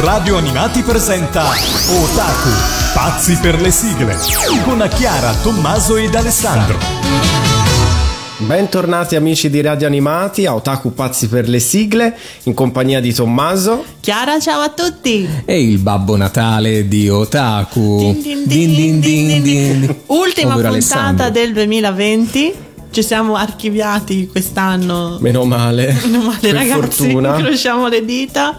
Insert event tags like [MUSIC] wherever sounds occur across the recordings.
Radio Animati presenta Otaku, pazzi per le sigle, con Chiara, Tommaso ed Alessandro. Bentornati amici di Radio Animati a Otaku Pazzi per le sigle in compagnia di Tommaso. Chiara, ciao a tutti. E il Babbo Natale di Otaku. Din, din, din, Ultima puntata Alessandro. del 2020 ci siamo archiviati quest'anno. Meno male. Meno male, per ragazzi. Fortuna. [LAUGHS] Incrociamo le dita.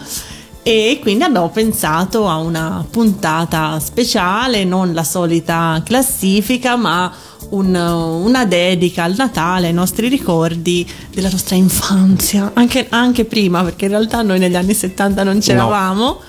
E quindi abbiamo pensato a una puntata speciale, non la solita classifica, ma un, una dedica al Natale, ai nostri ricordi della nostra infanzia, anche, anche, prima, perché in realtà noi negli anni 70 non c'eravamo. No.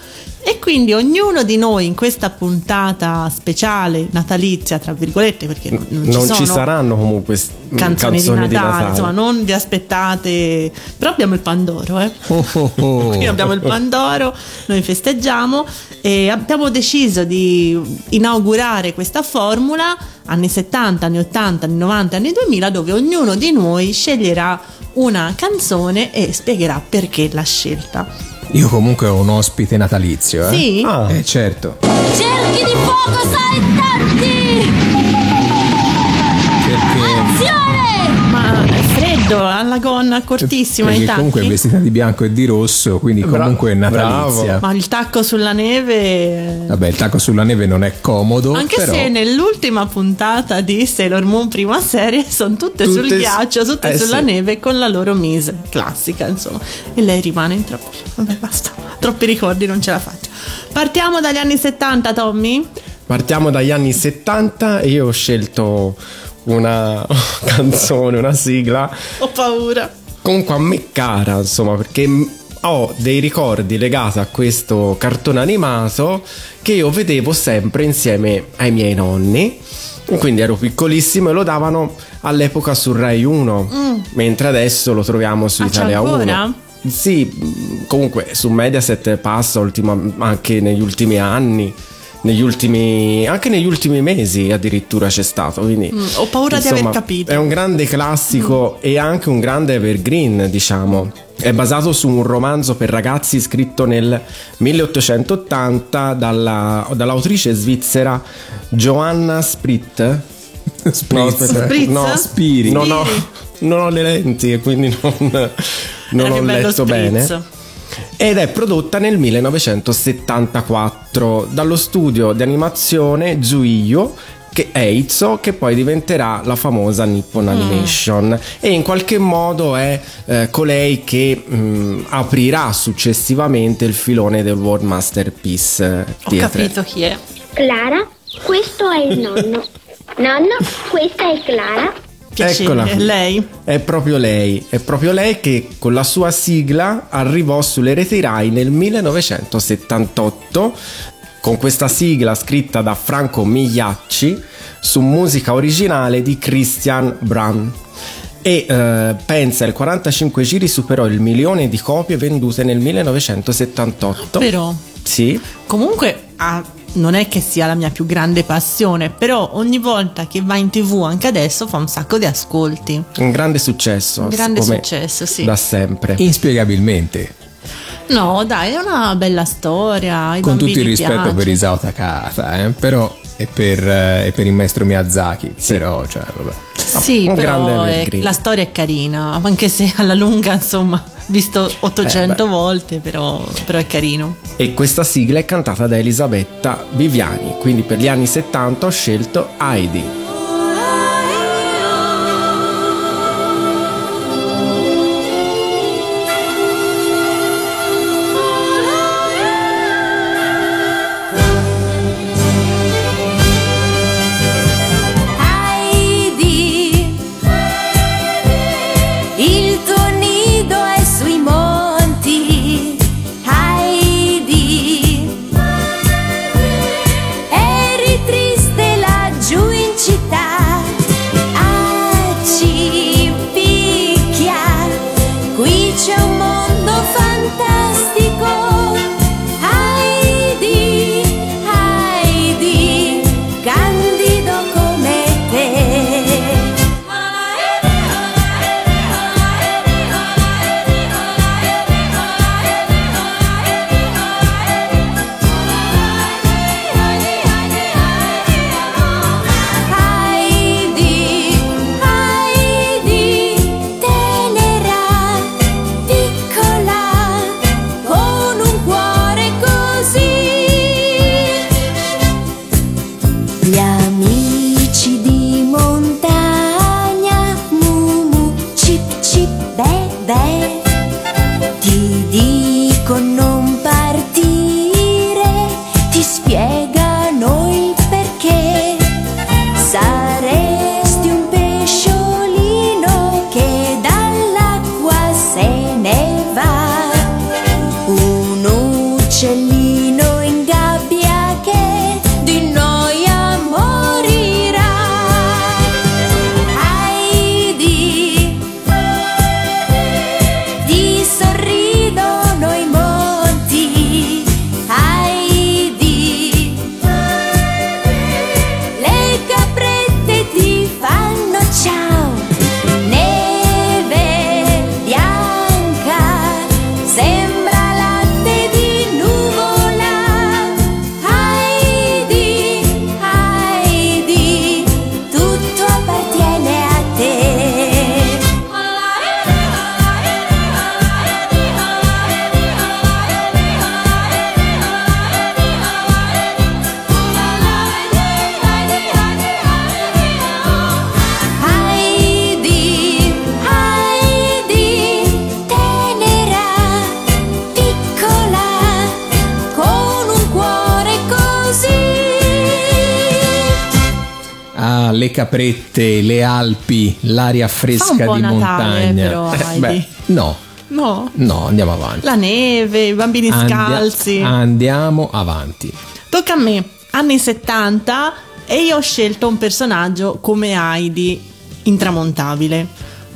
E quindi ognuno di noi in questa puntata speciale natalizia, tra virgolette, perché non, non, non ci, ci, saranno comunque canzoni, canzoni di, Natale, di Natale, insomma, non vi aspettate, però abbiamo il Pandoro, eh. Oh, oh, oh. [LAUGHS] abbiamo il Pandoro, noi festeggiamo e abbiamo deciso di inaugurare questa formula anni 70, anni 80, anni 90, anni 2000 dove ognuno di noi sceglierà una canzone e spiegherà perché l'ha scelta. Io comunque ho un ospite natalizio, eh? Sì? Ah. Eh, certo. Cerchi di fuoco, saltanti! Freddo, ha la gonna cortissima. Perché tacchi. comunque è vestita di bianco e di rosso, quindi Bra- comunque è natalizia. Bravo. Ma il tacco sulla neve. Vabbè, il tacco sulla neve non è comodo. Anche però... se nell'ultima puntata di Sailor Moon prima serie sono tutte, tutte sul ghiaccio, tutte eh, sulla sì. neve con la loro mise classica, insomma. E lei rimane in troppi. Vabbè, basta. Troppi ricordi, non ce la faccio. Partiamo dagli anni 70, Tommy? Partiamo dagli anni 70 e io ho scelto una [LAUGHS] canzone, una sigla. Ho paura. Comunque a me cara, insomma, perché ho dei ricordi legati a questo cartone animato che io vedevo sempre insieme ai miei nonni. Quindi ero piccolissimo e lo davano all'epoca su Rai 1, mm. mentre adesso lo troviamo su ah, Italia 1. Sì, comunque su Mediaset passa ultima, anche negli ultimi anni negli ultimi anche negli ultimi mesi addirittura c'è stato quindi mm, ho paura insomma, di aver capito è un grande classico mm. e anche un grande evergreen diciamo è basato su un romanzo per ragazzi scritto nel 1880 dalla, dall'autrice svizzera Joanna Sprit [LAUGHS] Spritz. No, Spritz? no, Spiri. Non ho, non ho le lenti e quindi non, non eh, ho letto bene ed è prodotta nel 1974 dallo studio di animazione Zuiyo che è Eizo che poi diventerà la famosa Nippon mm. Animation mm. e in qualche modo è eh, colei che mh, mm, aprirà successivamente il filone del World Masterpiece Ho capito chi è. Clara, questo è il nonno. [LAUGHS] Nonno, questa è Clara Piacere. Eccola. È lei? È proprio lei, è proprio lei che con la sua sigla arrivò sulle reti Rai nel 1978 con questa sigla scritta da Franco Migliacci su musica originale di Christian Brun e eh, pensa il 45 giri superò il milione di copie vendute nel 1978 però sì comunque ha non è che sia la mia più grande passione, però ogni volta che va in tv, anche adesso, fa un sacco di ascolti. Un grande successo. Un grande successo, sì. Da sempre. Inspiegabilmente. No, dai, è una bella storia. Con tutto il rispetto piace. per Isao Takata, eh? però è per, eh, è per, il maestro Miyazaki. Sì. Però, cioè, vabbè. Sì, un però è, la storia è carina, anche se alla lunga, insomma visto 800 eh, volte, però, però, è carino. E questa sigla è cantata da Elisabetta Viviani, quindi per gli anni 70 ho scelto Heidi. Le caprette, le Alpi, l'aria fresca di Natale, montagna. però, Eh, beh, no, No. no, andiamo avanti. La neve, i bambini Andia- scalzi. andiamo avanti. Tocca a me, anni 70 e io ho scelto un personaggio come Heidi intramontabile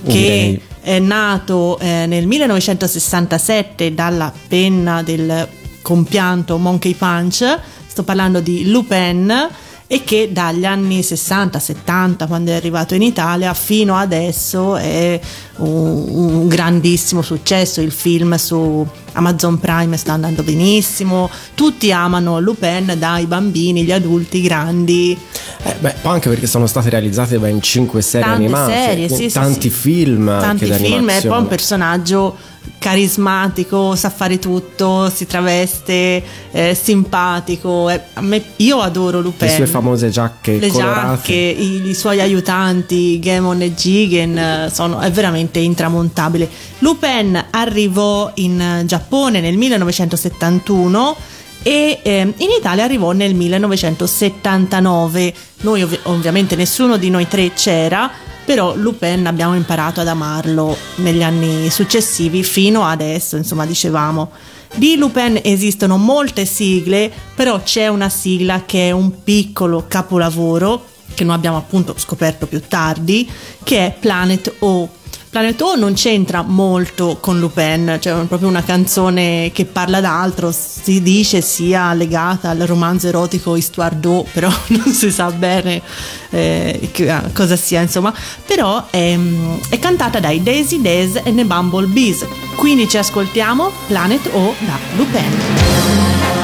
che è nato eh, nel 1967 dalla penna del compianto Monkey Punch, sto parlando di Lupin e che dagli anni 60-70 quando è arrivato in Italia fino adesso è un, un grandissimo successo il film su Amazon Prime sta andando benissimo tutti amano Lupin dai bambini, gli adulti, i grandi Eh, beh, anche perché sono state realizzate ben 5 serie tante animate, serie, sì, tanti sì. film, anche tanti film d'animazione. poi un personaggio carismatico, sa fare tutto, si traveste, è simpatico. eh, me- io adoro Lupin. Le sue famose giacche Le colorate. giacche, i, i suoi aiutanti, Gemon e Jigen, eh, sono, è veramente intramontabile. Lupin arrivò in eh, Giappone nel 1971 e ehm, in Italia arrivò nel 1979. Noi ovvi- ovviamente nessuno di noi tre c'era, però Lupin abbiamo imparato ad amarlo negli anni successivi fino adesso, insomma, dicevamo. Di Lupin esistono molte sigle, però c'è una sigla che è un piccolo capolavoro che noi abbiamo appunto scoperto più tardi, che è Planet O. Planet O non c'entra molto con Lupin, cioè è proprio una canzone che parla d'altro, si dice sia legata al romanzo erotico Histoire d'O, però [LAUGHS] non si sa bene eh, che- cosa sia, insomma, però è, è cantata dai Daisy Days e The Bumblebees. Quindi ci ascoltiamo Planet O da Lupin.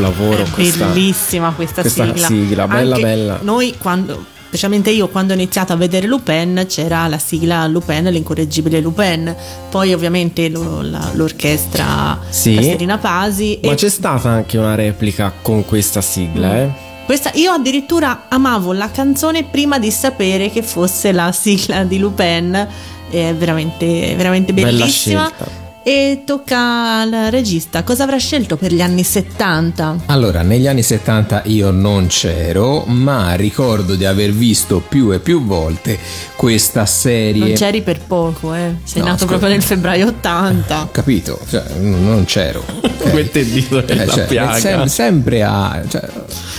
Capolavoro. È questa- bellissima questa, questa sigla. sigla, bella Anche bella. Noi quando, specialmente io quando ho iniziato a vedere Lupin c'era la sigla Lupin, l'incorreggibile Lupin, poi ovviamente lo- la- l'orchestra Sì. Caterina Pasi Ma e c'è stata anche una replica con questa sigla, eh? questa, io addirittura amavo la canzone prima di sapere che fosse la sigla di Lupin, è veramente, veramente Bella bellissima. scelta. E tocca al regista, cosa avrà scelto per gli anni 70? Allora, negli anni 70 io non c'ero, ma ricordo di aver visto più e più volte questa serie. Non c'eri per poco, eh. Sei No, nato scusa. proprio nel febbraio 80. [LAUGHS] Capito? Cioè, non c'ero. [LAUGHS] ok? Mette il dito Eh, cioè, piaga. sem- sempre a. Cioè,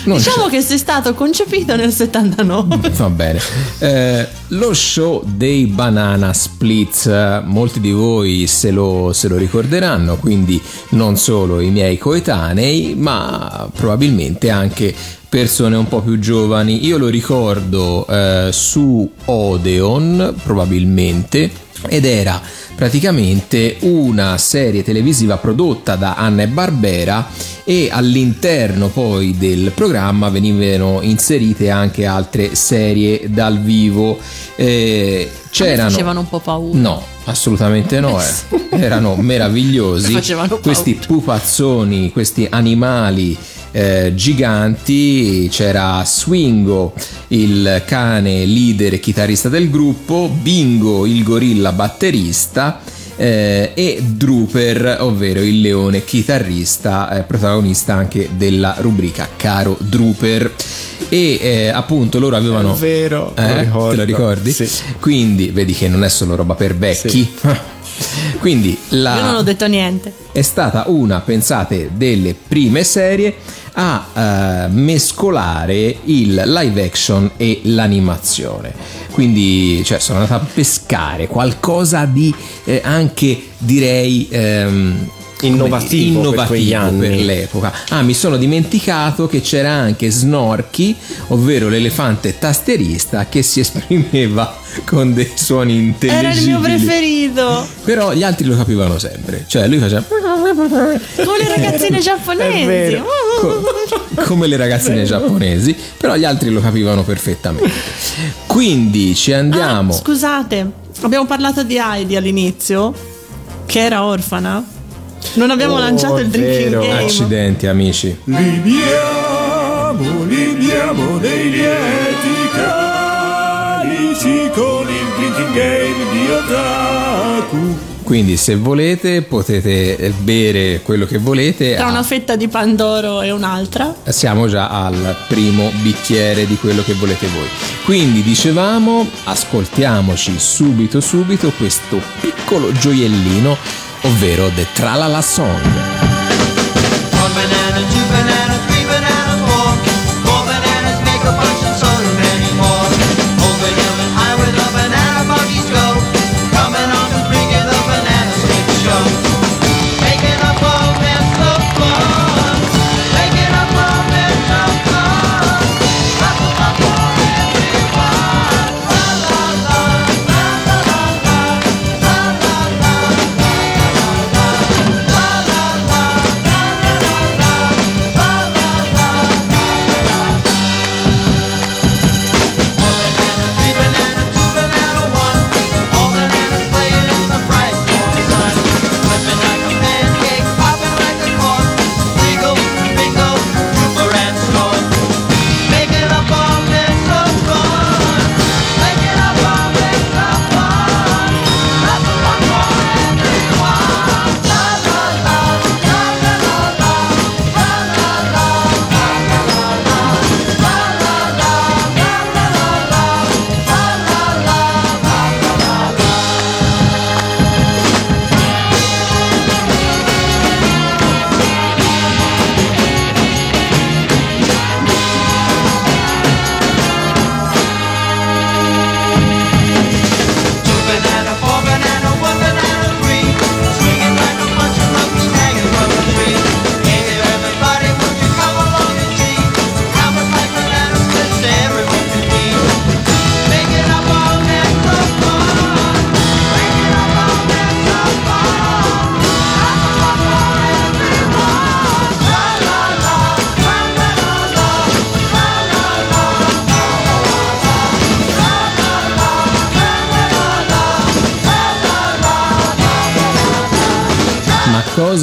Diciamo c'ero. che sei stato concepito nel 79. Va bene. Eh, lo show dei Banana Splits, molti di voi se lo, se lo ricorderanno, quindi non solo i miei coetanei, ma probabilmente anche persone un po' più giovani. Io lo ricordo eh, su Odeon, probabilmente, ed era praticamente una serie televisiva prodotta da Anna e Barbera e all'interno poi del programma venivano inserite anche altre serie dal vivo. Eh, c'erano facevano un po' paura. No, assolutamente no, eh. [LAUGHS] erano meravigliosi questi pupazzoni, questi animali eh, giganti, c'era Swingo, il cane leader e chitarrista del gruppo, Bingo, il gorilla batterista eh, e Drooper, ovvero il leone chitarrista, eh, protagonista anche della rubrica Caro Drooper. E eh, appunto loro avevano. È vero, lo Eh? Te lo ricordi? Sì. Quindi vedi che non è solo roba per vecchi. [LAUGHS] [LAUGHS] Quindi la Io non ho detto niente. è stata una, pensate, delle prime serie a eh, mescolare il live action e l'animazione. Quindi cioè, sono andata a pescare qualcosa di eh, anche direi ehm, Innovativo per innovativo anni. per l'epoca. Ah, mi sono dimenticato che c'era anche Snorky, ovvero l'elefante tastierista che si esprimeva [LAUGHS] con dei suoni intelligibili. Era il mio preferito. Però gli altri lo capivano sempre. Cioè, lui faceva [LAUGHS] Come le ragazzine giapponesi. vero. co- come le ragazzine giapponesi, però gli altri lo capivano perfettamente. Quindi ci andiamo. Ah, scusate, abbiamo parlato di Heidi all'inizio, che era orfana. Non abbiamo Oh, lanciato il drinking vero. game. Accidenti, amici. Libiamo, libiamo dei lieti calici con il drinking game di Otaku. Quindi, se volete, potete bere quello che volete. Tra Ah, una fetta di Pandoro e un'altra. Siamo già al primo bicchiere di quello che volete voi. Quindi dicevamo, ascoltiamoci subito subito questo piccolo gioiellino, ovvero The Tralala Song.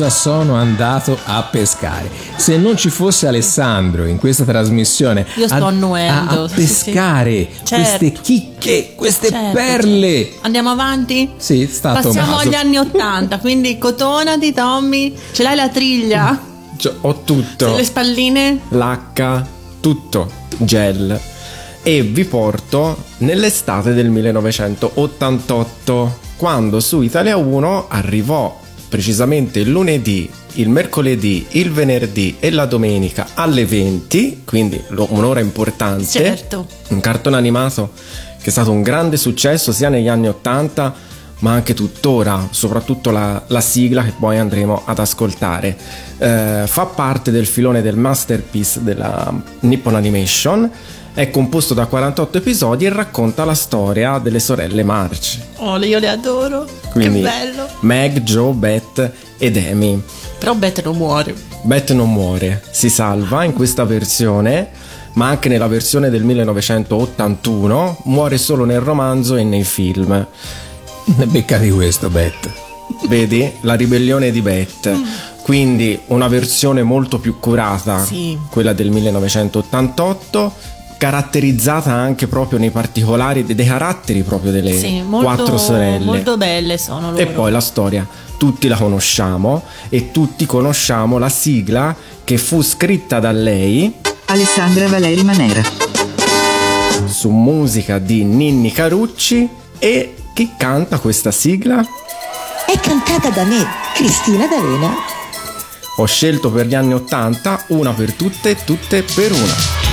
Cosa sono andato a pescare. Se non ci fosse Alessandro in questa trasmissione Io sto a, annuendo, a, a sì, pescare sì. Certo. queste chicche, queste Certo, perle. certo. Andiamo avanti? Sì, sta a Passiamo Tommaso. agli anni Ottanta, quindi cotonati, Tommy. Ce l'hai la triglia? Cioè, ho tutto. Le spalline? l'H, tutto, gel. E vi porto nell'estate del 1988, quando su Italia 1 arrivò precisamente il lunedì, il mercoledì, il venerdì e la domenica alle 20, quindi un'ora importante. Certo. Un cartone animato che è stato un grande successo sia negli anni 80 ma anche tuttora, soprattutto la, la sigla che poi andremo ad ascoltare. Eh, fa parte del filone del masterpiece della Nippon Animation, è composto da 48 episodi e racconta la storia delle sorelle March, Oh, io le adoro. quindi Che bello. Meg, Joe, Beth ed Amy. Però Beth non muore. Beth non muore, si salva in questa versione, ma anche nella versione del 1981 muore solo nel romanzo e nei film. Beccati questo, Bet. Vedi? La ribellione di Beth. Quindi una versione molto più curata, Sì. quella del 1988, caratterizzata anche proprio nei particolari dei caratteri proprio delle Sì, molto, quattro sorelle. molto belle sono loro. E poi la storia, tutti la conosciamo e tutti conosciamo la sigla che fu scritta da lei Alessandra Valeri Manera. su musica di Ninni Carucci e chi canta questa sigla? È cantata da me, Cristina D'Avena. Ho scelto per gli anni 80 una per tutte e tutte per una.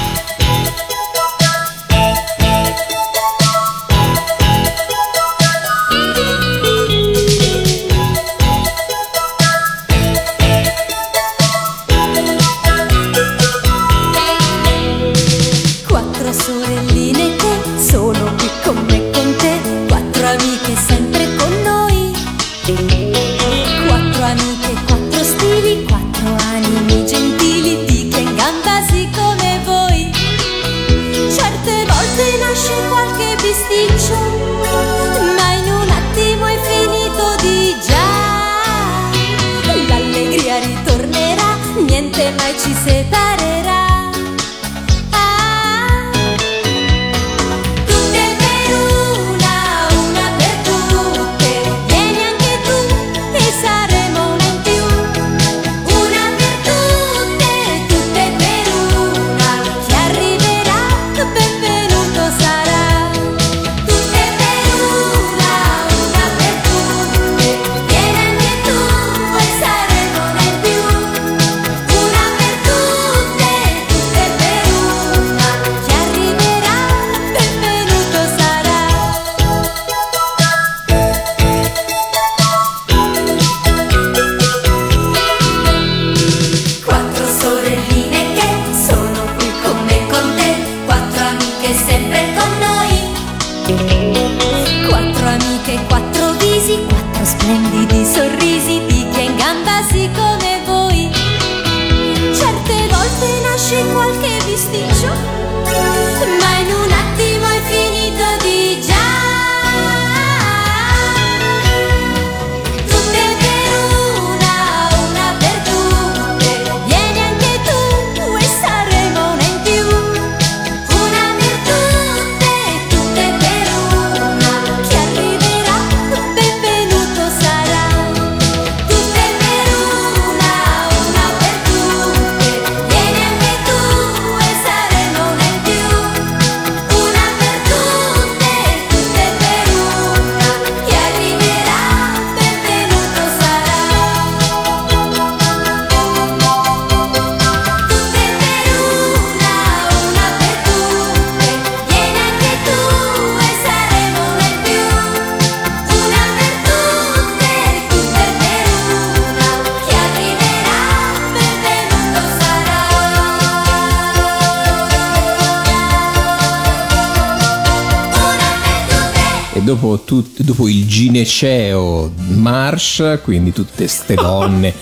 Gineceo Marsh, quindi tutte ste donne,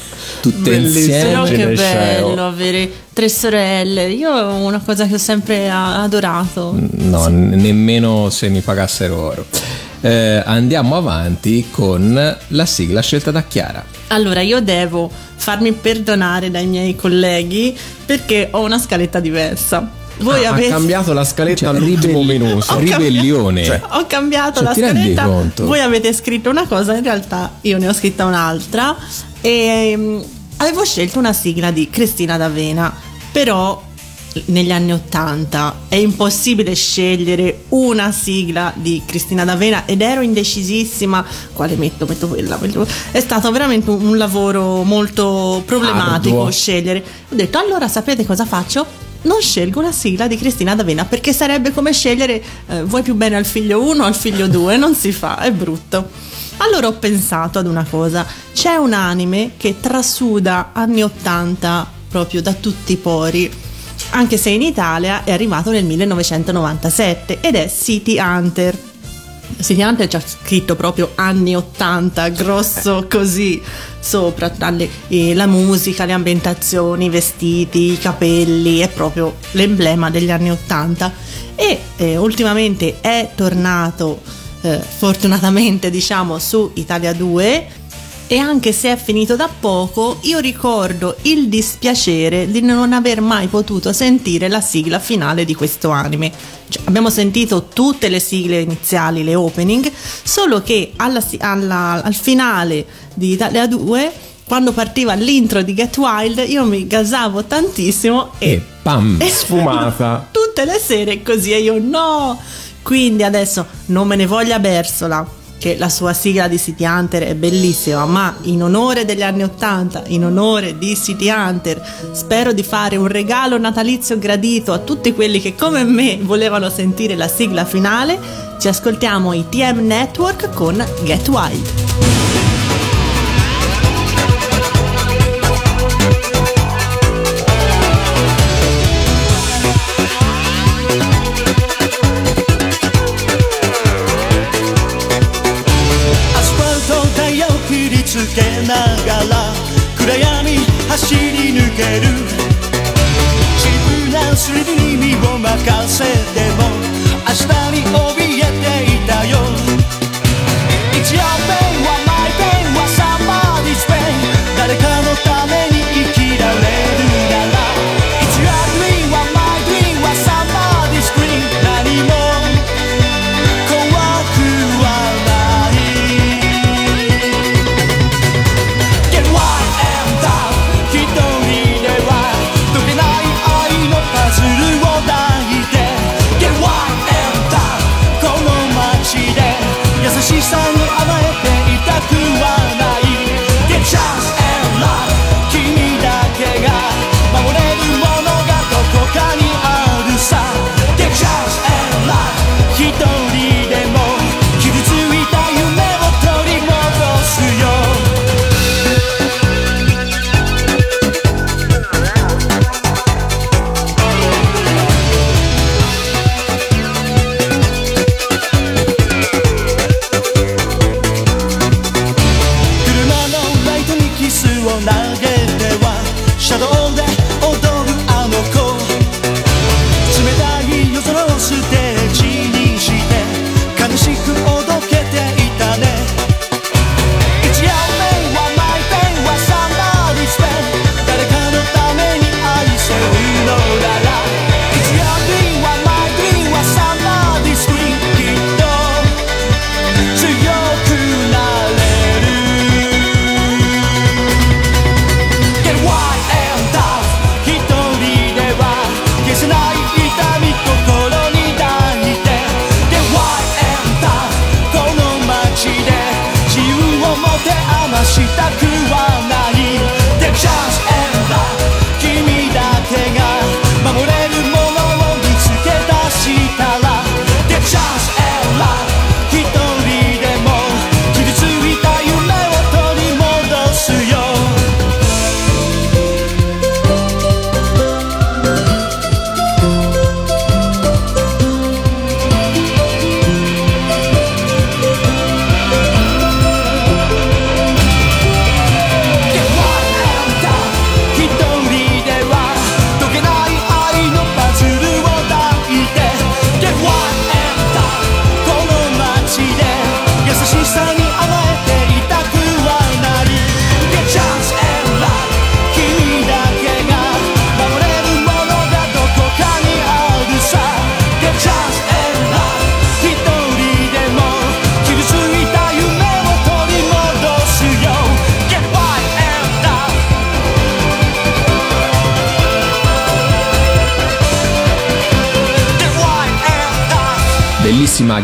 tutte Però insieme. che Gineceo. bello avere tre sorelle. Io è una cosa che ho sempre adorato. No, n- nemmeno se mi pagassero oro. Eh, andiamo avanti con la sigla scelta da Chiara. Allora, io devo farmi perdonare dai miei colleghi perché ho una scaletta diversa. Voi Ah, avete cambiato la scaletta Cioè, all'ultimo minuto. Ribellione. Cioè, Ho cambiato Cioè, la scaletta. conto? Voi avete scritto una cosa, in realtà io ne ho scritta un'altra. E mm, avevo scelto una sigla di Cristina D'Avena, però negli anni Ottanta è impossibile scegliere una sigla di Cristina D'Avena ed ero indecisissima quale metto, metto quella metto- è stato veramente un, un lavoro molto problematico Arduo. scegliere ho detto allora sapete cosa faccio? Non scelgo la sigla di Cristina D'Avena perché sarebbe come scegliere eh, vuoi più bene al figlio 1 o al figlio 2 non si fa, è brutto. Allora ho pensato ad una cosa. C'è un anime che trasuda anni 80 proprio da tutti i pori anche se in Italia è arrivato nel 1997 ed è City Hunter Hunter c'ha scritto proprio anni 80, grosso così sopra, tra le- eh, la musica, le ambientazioni, i vestiti, i capelli, è proprio l'emblema degli anni 80 e eh, ultimamente è tornato eh, fortunatamente diciamo su Italia 2 e anche se è finito da poco, io ricordo il dispiacere di non aver mai potuto sentire la sigla finale di questo anime. Cioè, abbiamo sentito tutte le sigle iniziali, le opening, solo che alla alla- al finale di Italia 2, quando partiva l'intro di Get Wild, io mi gasavo tantissimo e E pam! [LAUGHS] sfumata. tutte le sere così e io no quindi adesso non me ne voglia Bersola che la sua sigla di City Hunter è bellissima ma in onore degli anni 80 in onore di City Hunter spero di fare un regalo natalizio gradito a tutti quelli che come me volevano sentire la sigla finale. Ci ascoltiamo i TM Network con Get Wild ながら暗闇走り抜ける。自分らスリルに身を任せても明日に帯び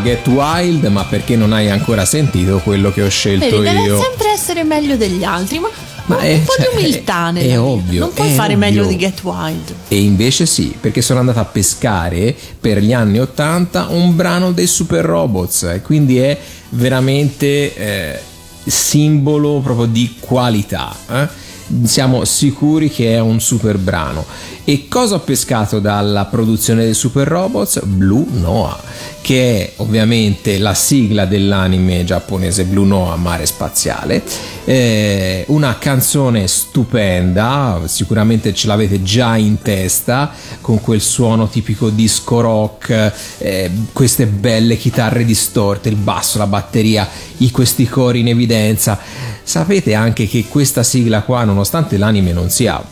Get Wild, ma perché non hai ancora sentito quello che ho scelto Vedi, deve io? sempre essere meglio degli altri, ma, Ma un, è- po' cioè, di umiltà è- è ovvio, Non puoi fare meglio ovvio. di Get Wild. E invece sì, perché sono andata a pescare per gli anni 80 un brano dei Super Robots e quindi è veramente eh, simbolo proprio di qualità. eh. Siamo sicuri che è un super brano. E cosa ho pescato dalla produzione dei Super Robots? Blue Noah, che è ovviamente la sigla dell'anime giapponese Blue Noah Mare Spaziale. Eh, una canzone stupenda, sicuramente ce l'avete già in testa, con quel suono tipico disco rock, eh, queste belle chitarre distorte, il basso, la batteria, i, questi cori in evidenza. Sapete anche che questa sigla qua, nonostante l'anime non sia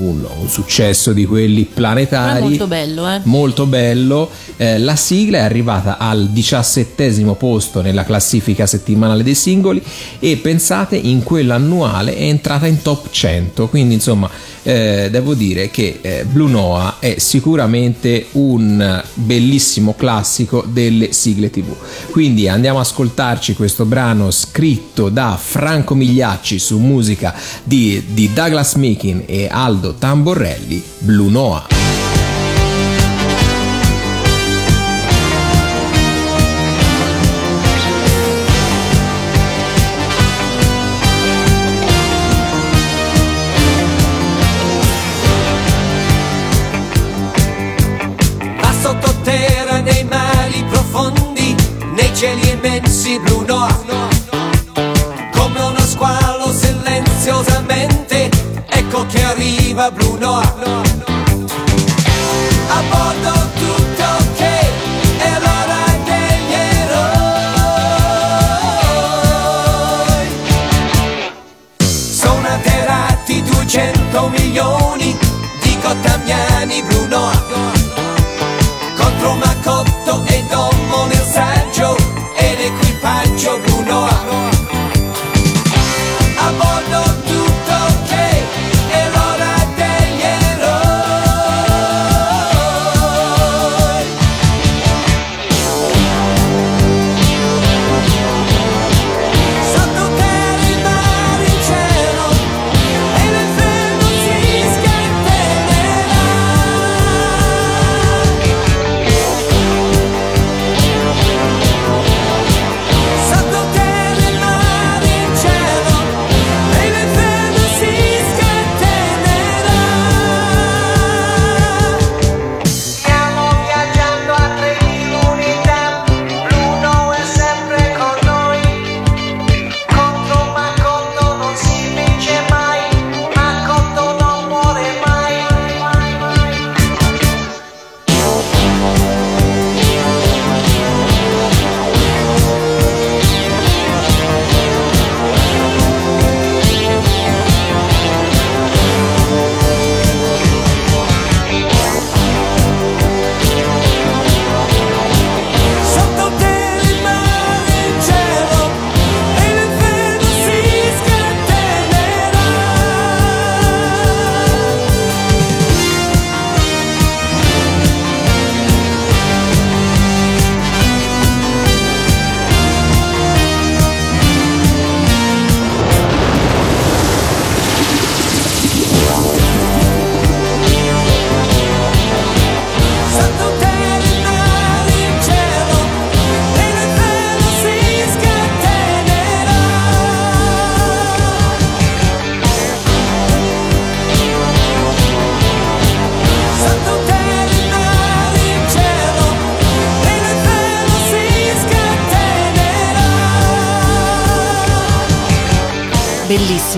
un, un successo di quelli Però planetari, è molto bello, eh. molto bello. Eh, la sigla è arrivata al diciassettesimo posto nella classifica settimanale dei singoli e pensate in quella annuale è entrata in top 100. Quindi insomma eh, devo dire che eh, Blue Noah è sicuramente un bellissimo classico delle sigle tv. Quindi andiamo ad ascoltarci questo brano scritto da Franco Migliacci su musica di, di Douglas Meekin e Aldo Tamborelli, Blue Noah. Cieli immensi blu noir.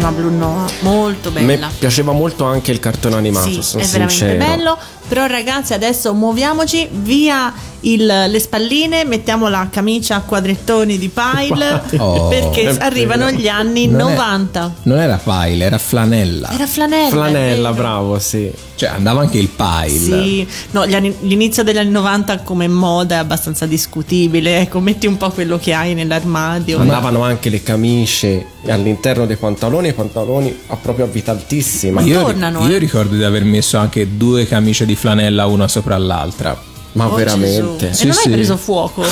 Bellissima Blue Noah, molto bella. piaceva molto anche il cartone animato, Sì, sono è veramente sincero. bello. Però ragazzi, adesso muoviamoci via il- le spalline, mettiamo la camicia a quadrettoni di pile Oh. perché È arrivano vero. gli anni Non è- 90. Non era pile, era flanella. Era flanella. è Flanella, bravo, sì. Cioè andava anche il pile. Sì, no, gli anni- l'inizio degli anni 90 come moda è abbastanza discutibile. Ecco, metti un po' quello che hai nell'armadio. Andavano anche le camicie all'interno dei pantaloni, i pantaloni a proprio a vita altissima. Ma Io, tornano, io eh. ricordo di aver messo anche due camicie di flanella una sopra l'altra. Ma Oh, veramente? Gesù. Sì, e non sì. hai preso fuoco? [LAUGHS]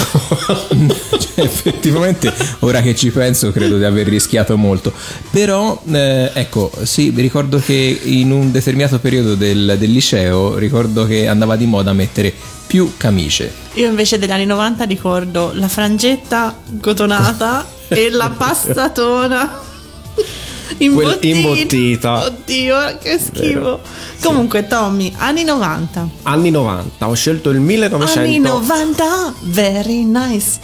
Cioè, effettivamente, ora che ci penso, credo di aver rischiato molto. Però, eh, ecco, sì, mi ricordo che in un determinato periodo del, del liceo, ricordo che andava di moda mettere più camicie. Io invece degli anni 90 ricordo la frangetta cotonata [LAUGHS] e la pastatona Quel- imbottita. Oddio, che schifo. Comunque, Tommy, anni 90. Anni 90, ho scelto il 1900 Anni 90, very nice.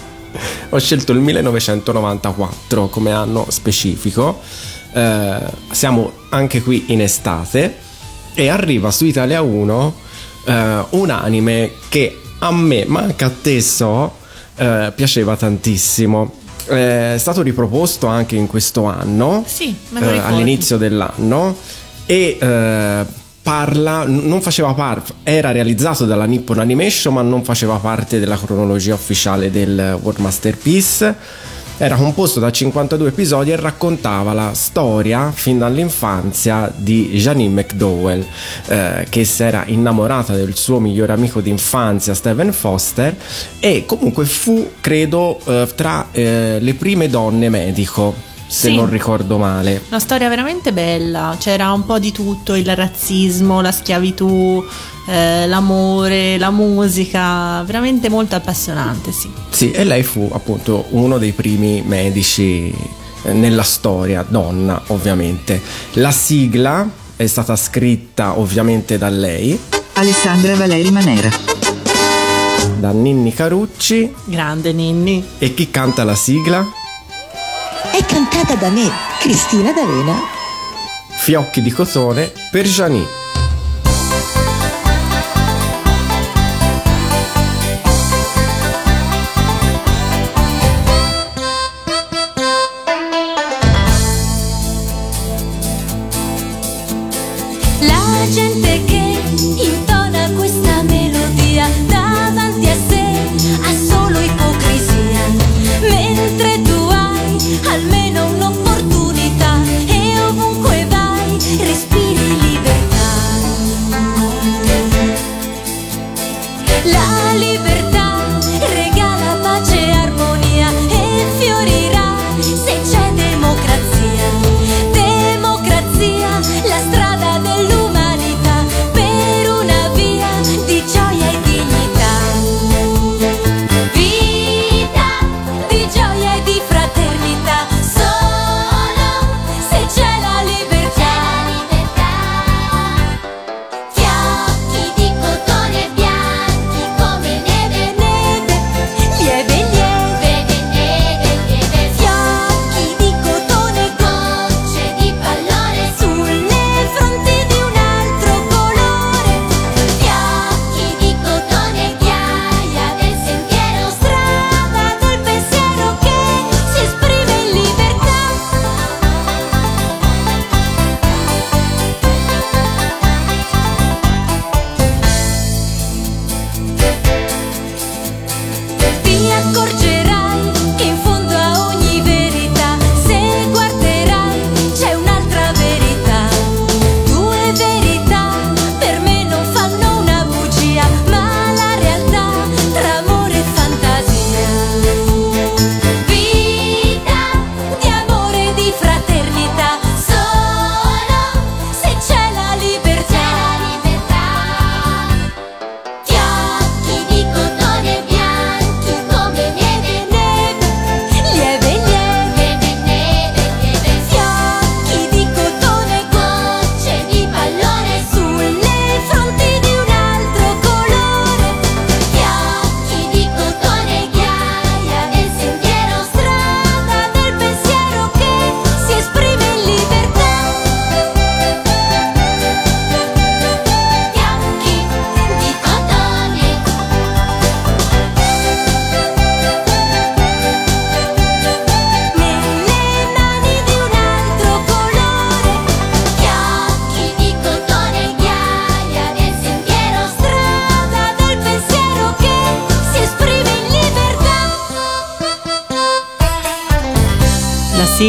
Ho scelto il 1994 come anno specifico. Eh, siamo anche qui in estate e arriva su Italia 1 eh, un anime che a me, ma anche a te so, eh, piaceva tantissimo. Eh, È stato riproposto anche in questo anno, Sì, eh, all'inizio dell'anno, e eh, parla, non faceva parte, era realizzato dalla Nippon Animation, ma non faceva parte della cronologia ufficiale del World Masterpiece. Era composto da 52 episodi e raccontava la storia fin dall'infanzia di Janine McDowell, eh, che si era innamorata del suo migliore amico d'infanzia, Steven Foster, e comunque fu, credo, eh, tra eh, le prime donne medico, se Sì. non ricordo male. Una storia veramente bella, c'era un po' di tutto, il razzismo, la schiavitù, eh, l'amore, la musica, veramente molto appassionante, sì. Sì, e lei fu appunto uno dei primi medici eh, nella storia, donna ovviamente. La sigla è stata scritta ovviamente da lei, Alessandra Valeri Manera. da Ninni Carucci Grande Ninni. e chi canta la sigla? È cantata da me, Cristina D'Avena. Fiocchi di cotone per Gianni.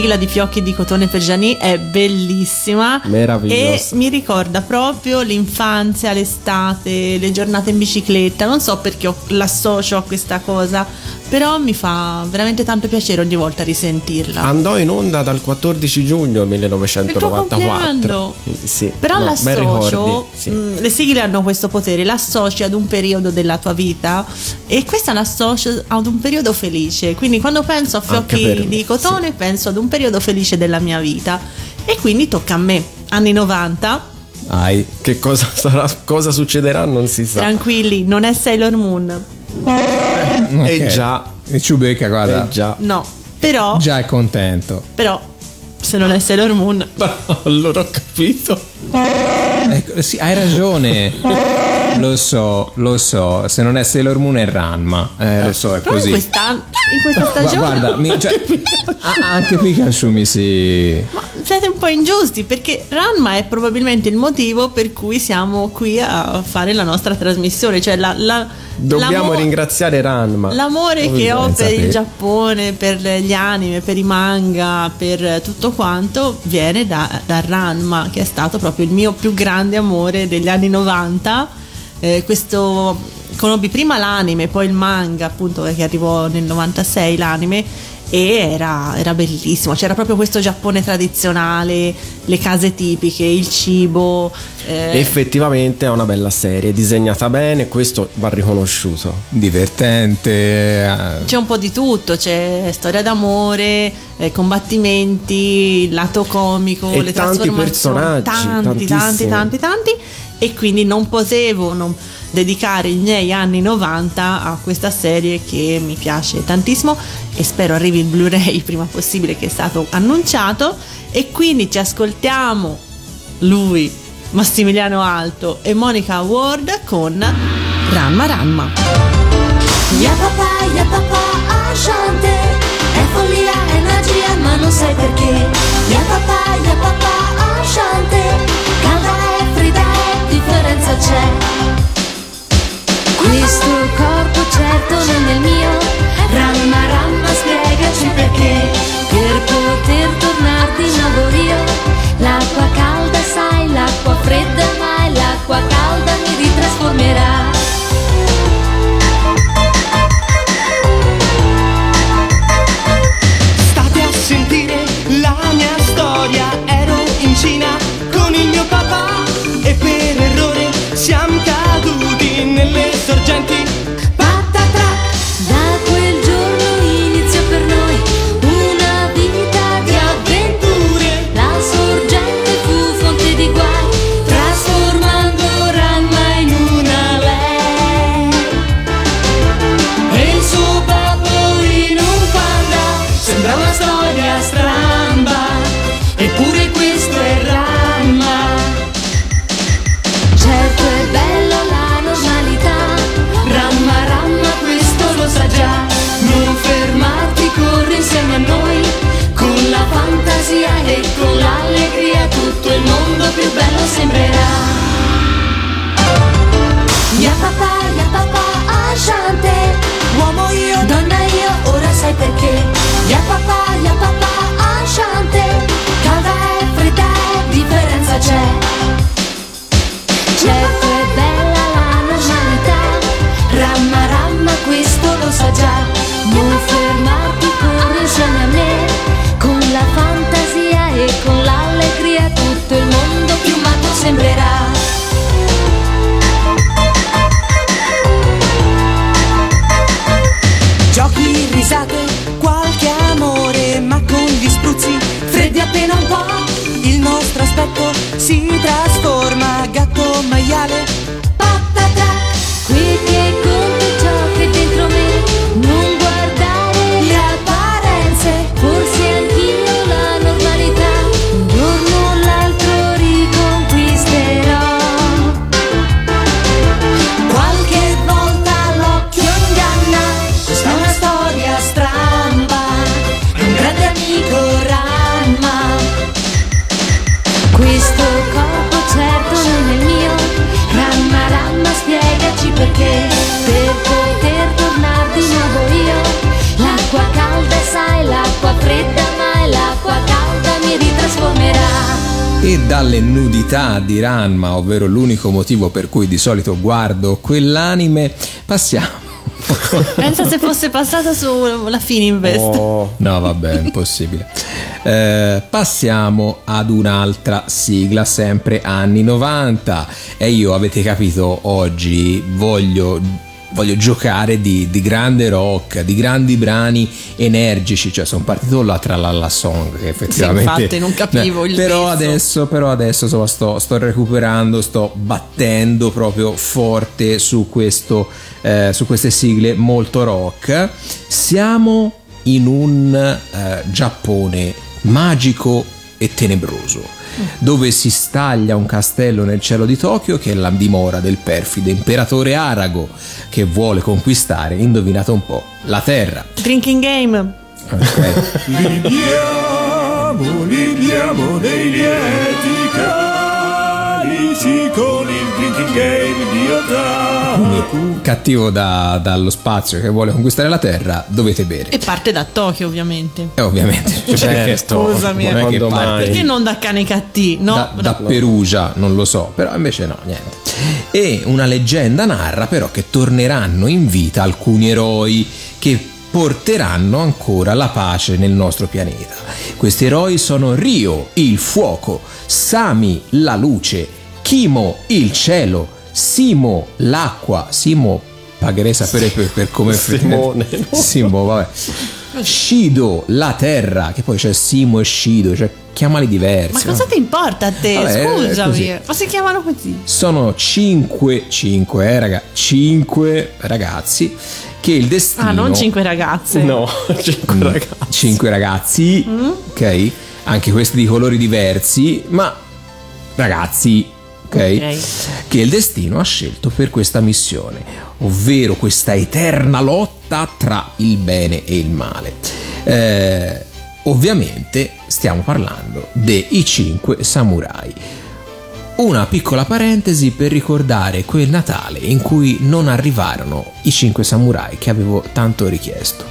Sigla di Fiocchi di cotone per Gianni è bellissima Meravigliosa. e mi ricorda proprio l'infanzia, l'estate, le giornate in bicicletta. Non so perché l'associo a questa cosa, però mi fa veramente tanto piacere ogni volta risentirla. Andò in onda dal 14 giugno Il tuo 1994. compleanno. Sì, Però no, l'associo, sì. mh, le sigle hanno questo potere, l'associ ad un periodo della tua vita e questa l'associo ad un periodo felice. Quindi quando penso a fiocchi di cotone penso ad un periodo felice della mia vita. E quindi tocca a me, anni 90, Ai. Che cosa, [LAUGHS] sarà, cosa succederà non si sa. tranquilli, non è Sailor Moon. Eh Ok. già, E Ciubecca, guarda, eh già. No, però, già è contento. però se non è Sailor Moon, [LAUGHS] allora ho capito. Ecco, sì, hai ragione. [LAUGHS] Lo so, lo so. Se non è Sailor Moon è Ranma. Eh, lo so, è però in, così. questa, in questa stagione Guarda, mi- cioè, a- anche Pikachu mi si. Ma siete un po' ingiusti perché Ranma è probabilmente il motivo per cui siamo qui a fare la nostra trasmissione. Cioè la- la- Dobbiamo ringraziare Ranma. L'amore che ho per il sapere. Giappone, per gli anime, per i manga, per tutto quanto viene da, da Ranma, che è stato proprio il mio più grande amore degli anni 90. Eh, questo conobbi prima l'anime, poi il manga, appunto, che arrivò nel 96 l'anime. E era, era bellissimo, c'era proprio questo Giappone tradizionale, le case tipiche, il cibo. eh, Effettivamente è una bella serie, disegnata bene, questo va riconosciuto. divertente. eh, C'è un po' di tutto, c'è storia d'amore, eh, combattimenti, lato comico, E le tanti trasformazioni, personaggi, tanti, tanti, tantissimi. tanti, tanti e quindi non potevo non dedicare i miei anni 90 a questa serie che mi piace tantissimo e spero arrivi il Blu-ray prima possibile che è stato annunciato. E quindi ci ascoltiamo lui, Massimiliano Alto e Monica Ward con Ranma Ranma. Ya papà, ya papà, enchanté È follia, magia, ma non sai perché Ya papà, ya papà, enchanté Calda differenza c'è? Questo corpo certo non è il mio. Ramma, ramma, spiegaci perché. Per poter tornare di nuovo io L'acqua calda sai, l'acqua fredda mai L'acqua calda mi ritrasformerà ovvero l'unico motivo per cui di solito guardo quell'anime, passiamo. Pensa se fosse passata sulla Fininvest. Oh, No, vabbè, impossibile. Eh, passiamo ad un'altra sigla, sempre anni 90. E io, avete capito, oggi voglio, voglio giocare di, di grande rock, di grandi brani energici. Cioè, sono partito là tra la, la song, che effettivamente. infatti, non capivo il Però adesso, però adesso insomma, sto, sto recuperando, sto battendo proprio forte su, questo, eh, su queste sigle molto rock. Siamo in un eh, Giappone magico e tenebroso, dove si staglia un castello nel cielo di Tokyo che è la dimora del perfido imperatore Arago che vuole conquistare, indovinate un po', la terra. Drinking game. Ok. Lidiamo, lidiamo dei lieti calici con il drinking game di Otaku. Cattivo da- dallo spazio che vuole conquistare la terra, dovete bere. E parte da Tokyo, ovviamente. Eh, ovviamente, [LAUGHS] Certo. Scusami, non è che Quando parte? Perché non da Kanekatti? No, da, da Perugia, non lo so, però invece no, niente. E una leggenda narra però che torneranno in vita alcuni eroi che porteranno ancora la pace nel nostro pianeta. Questi eroi sono Rio, il fuoco, Sami, la luce, Kimo, il cielo, Simo, l'acqua, Simo pagherei sapere per, per come [LAUGHS] Simone, no? Simo, vabbè. Shido, la terra, che poi c'è Simo e Shido, cioè chiamali diversi. Ma no? cosa ti importa a te? Vabbè, Scusami. Ma si chiamano così? Sono 5, 5, eh, raga, 5 ragazzi che il destino Ah, non cinque ragazze. No, [LAUGHS] cinque ragazzi. 5 ragazzi, Mm? ok? Anche questi di colori diversi, ma ragazzi, ok? Ok. Che il destino ha scelto per questa missione, ovvero questa eterna lotta tra il bene e il male. Eh, ovviamente stiamo parlando dei cinque samurai. Una piccola parentesi per ricordare quel Natale in cui non arrivarono i cinque samurai che avevo tanto richiesto.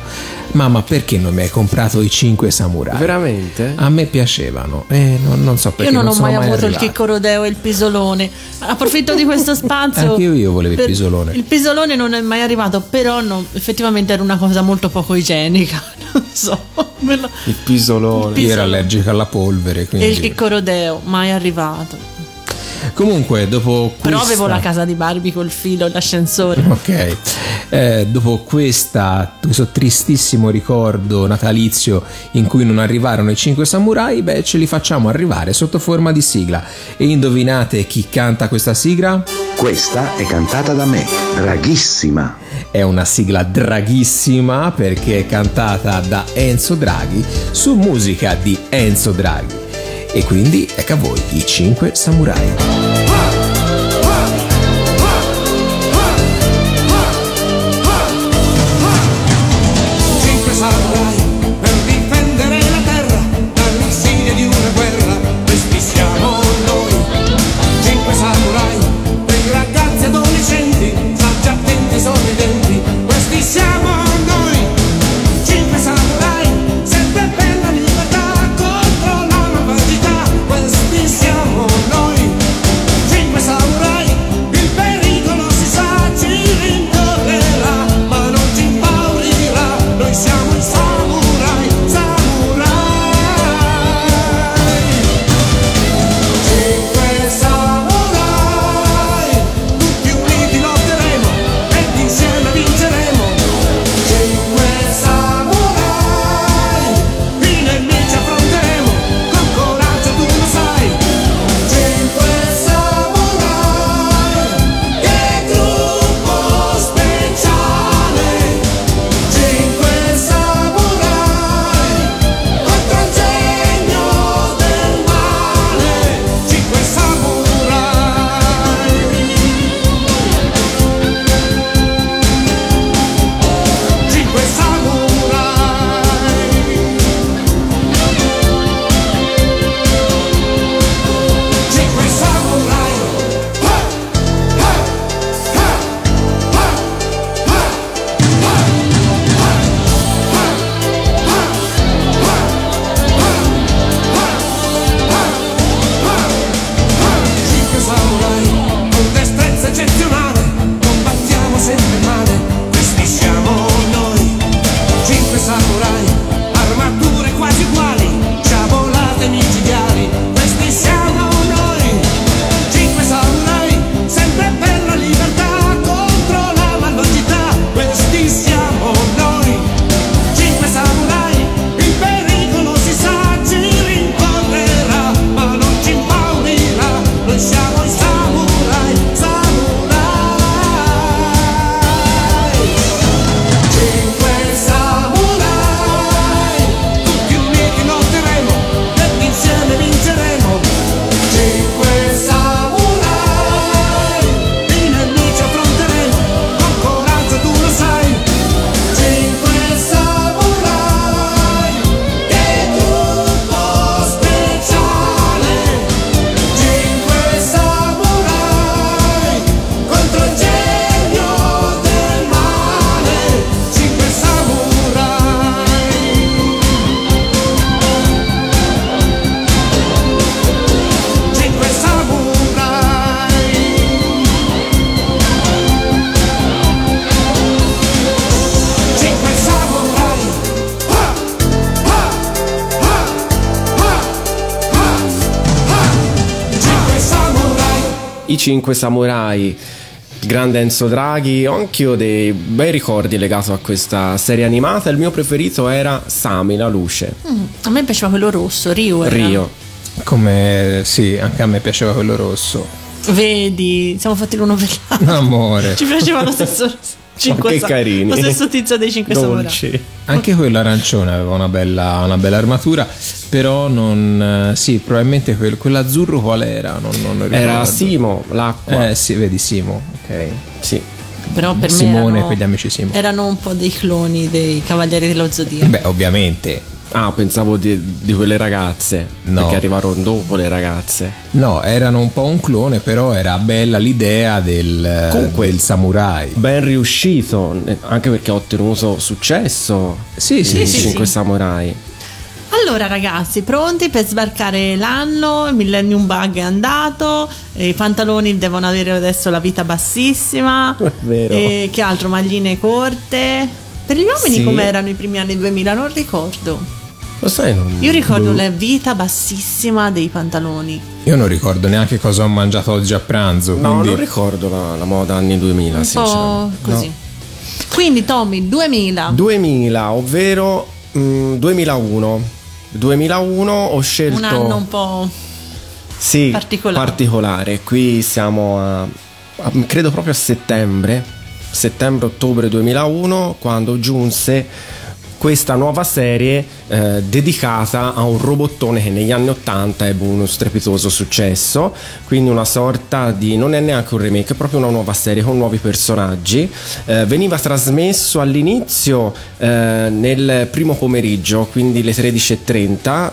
Mamma, perché non mi hai comprato i cinque samurai? Veramente? A me piacevano e non, non so perché Io non, ho sono mai avuto il arrivati. chicco rodeo e il pisolone. Approfitto di questo [LAUGHS] spazio. Anche io volevo il pisolone. Il pisolone non è mai arrivato, però no, effettivamente era una cosa molto poco igienica. [LAUGHS] Non so. Me lo- Il pisolone. Io ero allergico alla polvere, E il quindi... chicco rodeo, mai arrivato. Comunque, dopo Però questa... avevo la casa di Barbie col filo, l'ascensore. Ok, Eh, dopo questa, questo tristissimo ricordo natalizio in cui non arrivarono i cinque samurai, beh, ce li facciamo arrivare sotto forma di sigla. E indovinate chi canta questa sigla? Questa è cantata da me, draghissima. È una sigla draghissima perché è cantata da Enzo Draghi su musica di Enzo Draghi. E quindi ecco a voi i cinque samurai. 5 Samurai, grande Enzo Draghi, ho anche io dei bei ricordi legati a questa serie animata. Il mio preferito era Sami, la luce. Mm, a me piaceva quello rosso, Rio. Era. Rio. Come sì, anche a me piaceva quello rosso. Vedi, siamo fatti l'uno per [LAUGHS] l'altro. Amore. Ci piaceva lo stesso. [LAUGHS] 5 che sa- carini. Lo stesso tizio dei 5 samurai. Anche quello arancione aveva una bella, una bella armatura però non... eh, Sì, probabilmente quel- quell'azzurro qual era? Non, non. Era Simo, l'acqua. Eh sì, vedi Simo, ok. Sì. Però per me Simone, erano, quegli amici Simo. erano un po' dei cloni dei Cavalieri dello Zodiaco. Beh, ovviamente. Ah, pensavo di, di quelle ragazze. No. Perché arrivarono dopo le ragazze. No, erano un po' un clone, però era bella l'idea del, Comunque- del samurai. Ben riuscito, anche perché ha ottenuto successo. Sì, sì, sì, Cinque sì. Samurai. Allora ragazzi, pronti per sbarcare l'anno? Il Millennium Bug è andato, i pantaloni devono avere adesso la vita bassissima. [LAUGHS] È vero. E che altro? Magline corte. Per gli uomini Sì. come erano i primi anni 2000? Non ricordo. Lo sai, non... Io ricordo la vita bassissima dei pantaloni. Io non ricordo neanche cosa ho mangiato oggi a pranzo. No, quindi... non ricordo la, la moda anni 2000, Un po' sinceramente. così. No. Quindi Tommy, 2000. 2000, ovvero mm, 2001. 2001 ho scelto Un anno un po'... sì, particolare. particolare. Qui siamo a, a- credo proprio a settembre, settembre-ottobre 2001, quando giunse questa nuova serie eh, dedicata a un robottone che negli anni 80 ebbe uno strepitoso successo, quindi una sorta di non è neanche un remake, è proprio una nuova serie con nuovi personaggi. Eh, veniva trasmesso all'inizio eh, nel primo pomeriggio, quindi le 13.30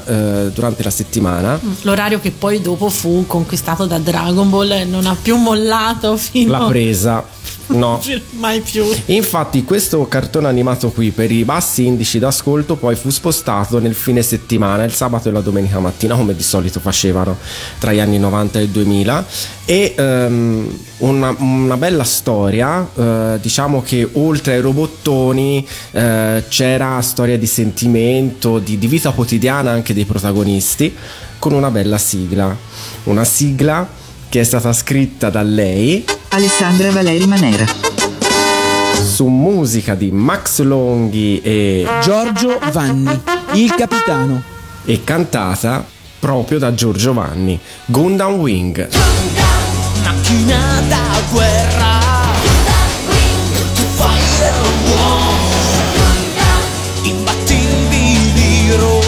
eh, durante la settimana. L'orario che poi dopo fu conquistato da Dragon Ball e non ha più mollato fino La presa, no. [LAUGHS] mai più. Infatti questo cartone animato qui per i bassi indici d'ascolto poi fu spostato nel fine settimana, il sabato e la domenica mattina come di solito facevano tra gli anni 90 e il 2000 e ehm, una, una bella storia, eh, diciamo che oltre ai robottoni eh, c'era storia di sentimento, di, di vita quotidiana anche dei protagonisti con una bella sigla, una sigla che è stata scritta da lei Alessandra Valeri Manera. su musica di Max Longhi e, Giorgio Vanni, il capitano. e cantata proprio da Giorgio Vanni, Gundam Wing. Macchina da guerra Fire war Imbattibili hero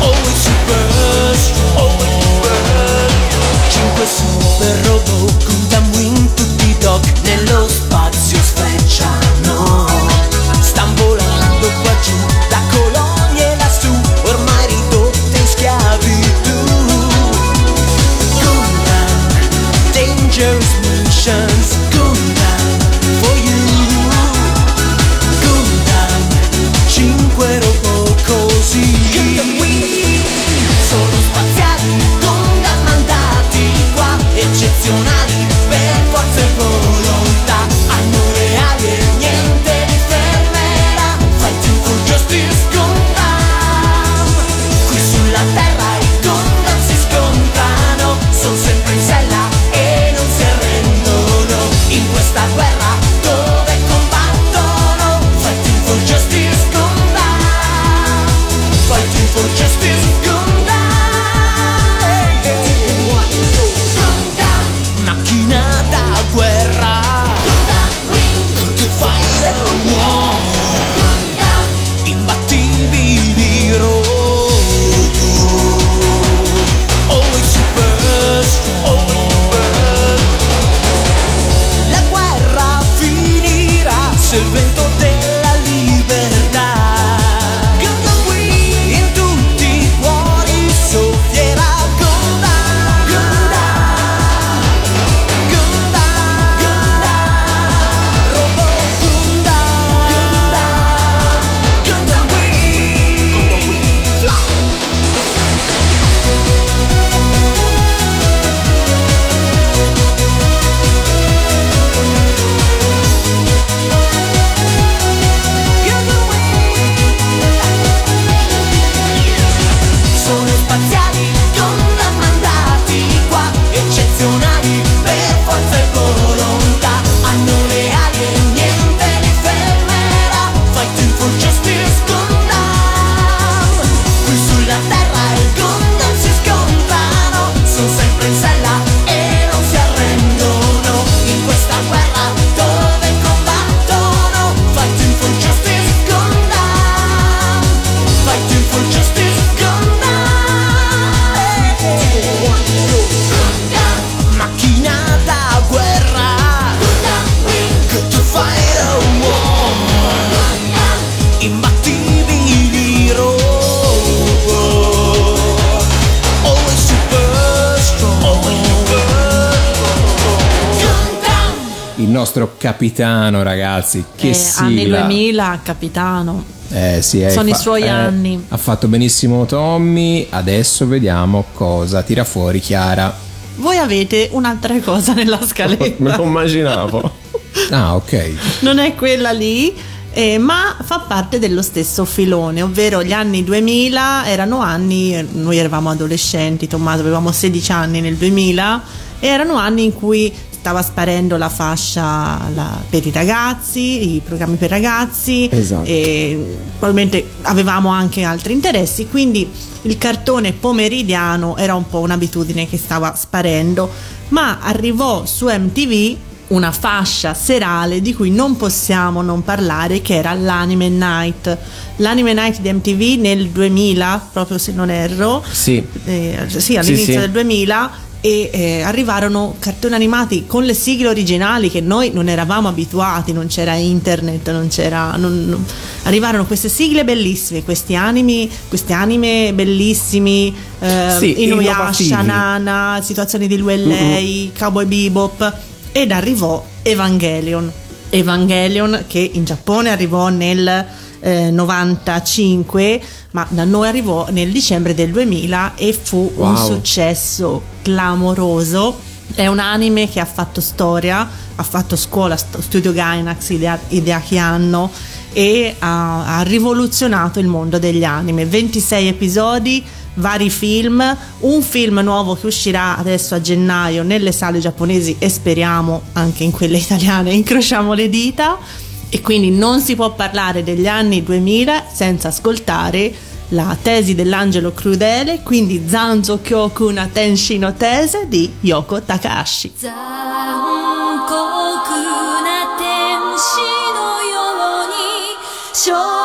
Always first Always first Cinque super robot capitano, ragazzi. Che Eh, anni sigla. 2000, capitano. Eh, sì, Sono i fa- suoi eh, anni. Ha fatto benissimo Tommy. Adesso vediamo cosa tira fuori Chiara. Voi avete un'altra cosa nella [LAUGHS] Me scaletta. lo immaginavo. Ah, ok. non è quella lì, eh, ma fa parte dello stesso filone, ovvero gli anni 2000 erano anni, noi eravamo adolescenti, Tommaso avevamo 16 anni nel 2000, e erano anni in cui stava sparendo la fascia la- per i ragazzi, i programmi per ragazzi, Esatto. e probabilmente avevamo anche altri interessi, quindi il cartone pomeridiano era un po' un'abitudine che stava sparendo, ma arrivò su MTV una fascia serale di cui non possiamo non parlare che era l'Anime Night. L'Anime Night di MTV nel 2000, proprio se non erro, Sì. eh, sì, all'inizio sì. del 2000 e eh, arrivarono cartoni animati con le sigle originali che noi non eravamo abituati, non c'era internet, non c'era non- non- arrivarono queste sigle bellissime, questi anime, questi anime bellissimi, eh, Sì, Inuyasha. Nana, situazioni di lui e lei, Cowboy Bebop ed arrivò Evangelion. Evangelion che in Giappone arrivò nel eh, 95 ma da noi arrivò nel dicembre del 2000 e fu un Wow. successo clamoroso. È un anime che ha fatto storia ha fatto scuola st- studio Gainax Idea- Hideaki Anno e ha, ha rivoluzionato il mondo degli anime. 26 episodi vari film un film nuovo che uscirà adesso a gennaio nelle sale giapponesi e speriamo anche in quelle [LAUGHS] italiane incrociamo le dita e quindi non si può parlare degli anni 2000 senza ascoltare la tesi dell'angelo crudele, quindi Zanzo Kyoku na Tenshi no Tese di Yoko Takahashi. 残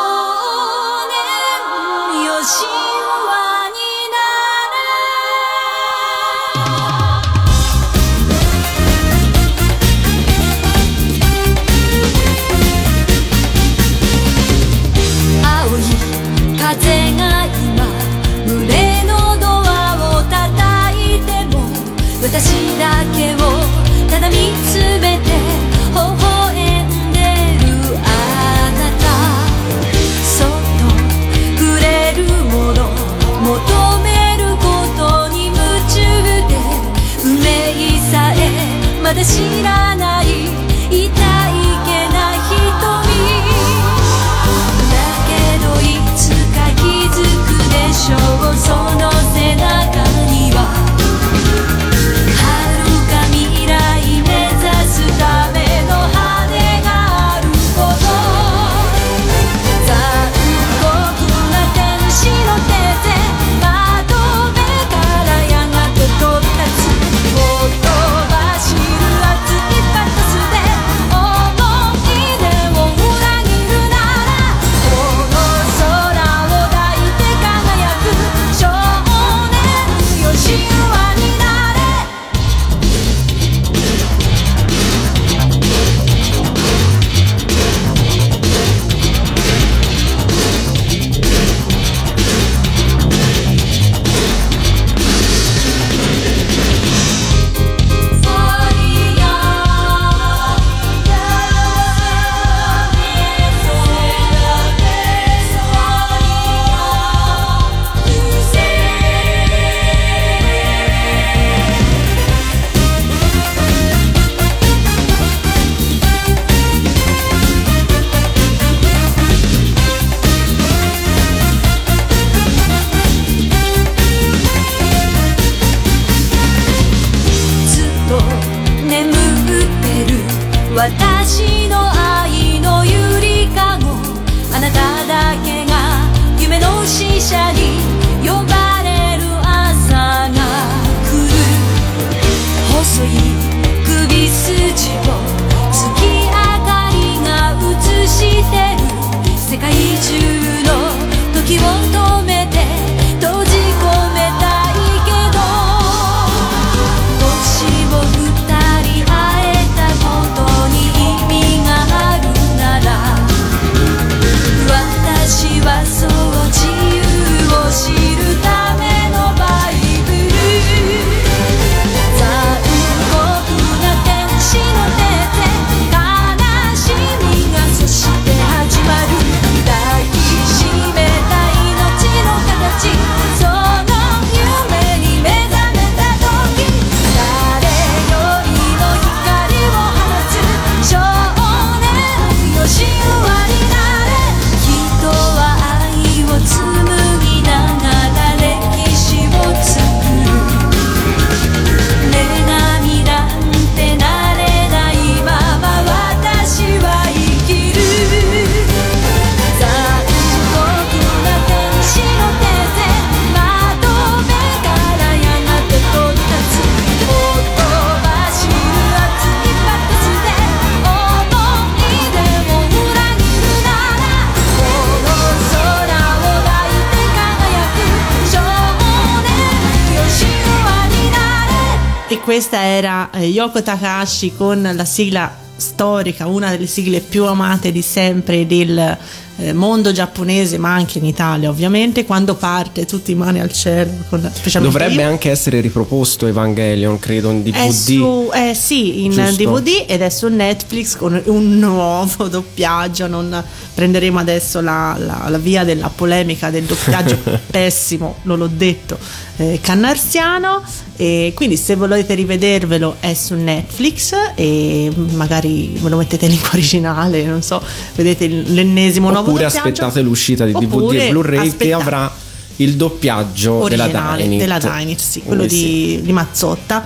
E questa era eh, Yoko Takahashi con la sigla storica, una delle sigle più amate di sempre del eh, mondo giapponese, ma anche in Italia ovviamente, quando parte tutti mani al cielo, con, Dovrebbe io. anche essere riproposto Evangelion, credo, in DVD. È su, eh, sì, in Giusto. DVD ed è su Netflix con un nuovo doppiaggio. Non prenderemo adesso la, la- la via della polemica del doppiaggio [LAUGHS] pessimo, non l'ho detto, eh, cannarsiano. E quindi se volete rivedervelo è su Netflix e magari ve lo mettete in lingua [LAUGHS] originale, non so, vedete l'ennesimo nuovo Oppure aspettate l'uscita di DVD e Blu-ray che aspetta- avrà il doppiaggio della Dynit. della Dynit, sì, quello di, di Mazzotta.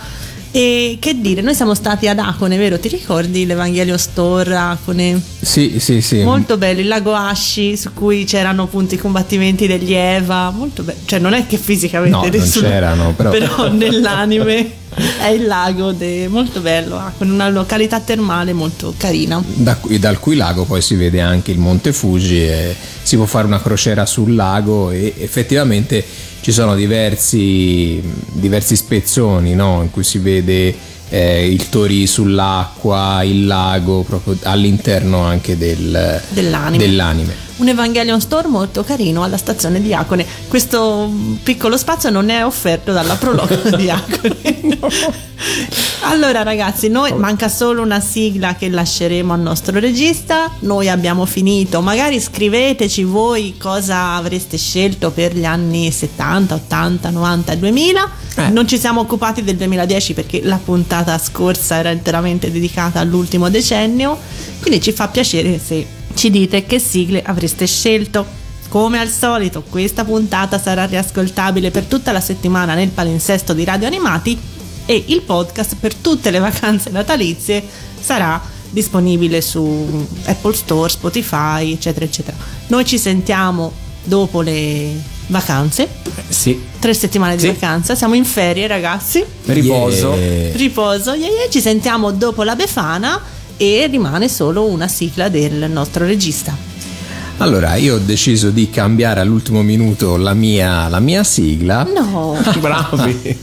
E che dire, noi siamo stati ad Acone, vero? Ti ricordi l'Evangelio Store Acone? Sì, sì, sì. Molto bello, il lago Ashi su cui c'erano appunto i combattimenti degli Eva, molto bello. Cioè non è che fisicamente No, non nessuno- c'erano, [LAUGHS] però- nell'anime è il lago, de- molto bello, Acone, una località termale molto carina. Da dal cui lago poi si vede anche il Monte Fuji e si può fare una crociera sul lago e effettivamente ci sono diversi, diversi spezzoni no? in cui si vede eh, il Tori sull'acqua, il lago proprio all'interno anche del- Dell'anime. dell'anime. Un Evangelion Store molto carino alla stazione di Acone. Questo piccolo spazio non è offerto dalla Prologo di [LAUGHS] Acone. allora ragazzi, noi manca solo una sigla che lasceremo al nostro regista. Noi abbiamo finito. Magari scriveteci voi cosa avreste scelto per gli anni 70, 80, 90 e 2000. Non ci siamo occupati del 2010 perché la puntata scorsa era interamente dedicata all'ultimo decennio. Quindi ci fa piacere se ci dite che sigle avreste scelto. Come al solito, questa puntata sarà riascoltabile per tutta la settimana nel palinsesto di Radio Animati e il podcast per tutte le vacanze natalizie sarà disponibile su Apple Store, Spotify, eccetera, eccetera. Noi ci sentiamo dopo le vacanze, Sì, tre settimane di Sì. vacanza, siamo in ferie ragazzi, riposo. Yeah. riposo, yeah, yeah. ci sentiamo dopo la Befana e rimane solo una sigla del nostro regista. Allora, io ho deciso di cambiare all'ultimo minuto la mia, la mia sigla. No, [LAUGHS] Bravi.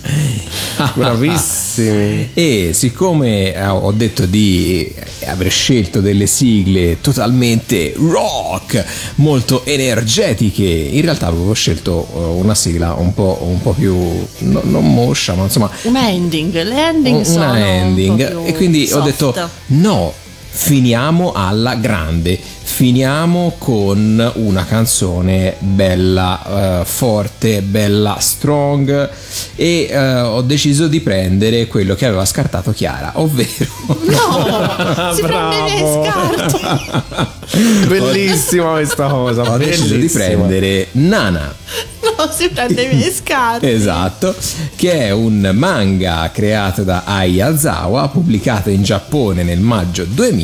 [LAUGHS] Bravissimi. E siccome eh, ho detto di aver scelto delle sigle totalmente rock, molto energetiche, in realtà avevo scelto eh, una sigla un po', un po' più no- non moscia, ma insomma una ending, le ending un- sono un ending. più E quindi ho soft. detto no. Finiamo alla grande, finiamo con una canzone bella, eh, forte, bella strong e eh, ho deciso di prendere quello che aveva scartato Chiara, ovvero [LAUGHS] No, si miei scarti. [LAUGHS] Bellissima questa cosa. ho deciso di prendere Nana. No, si prende i miei scarti. Esatto, che è un manga creato da Ai Azawa, pubblicato in Giappone nel maggio 2000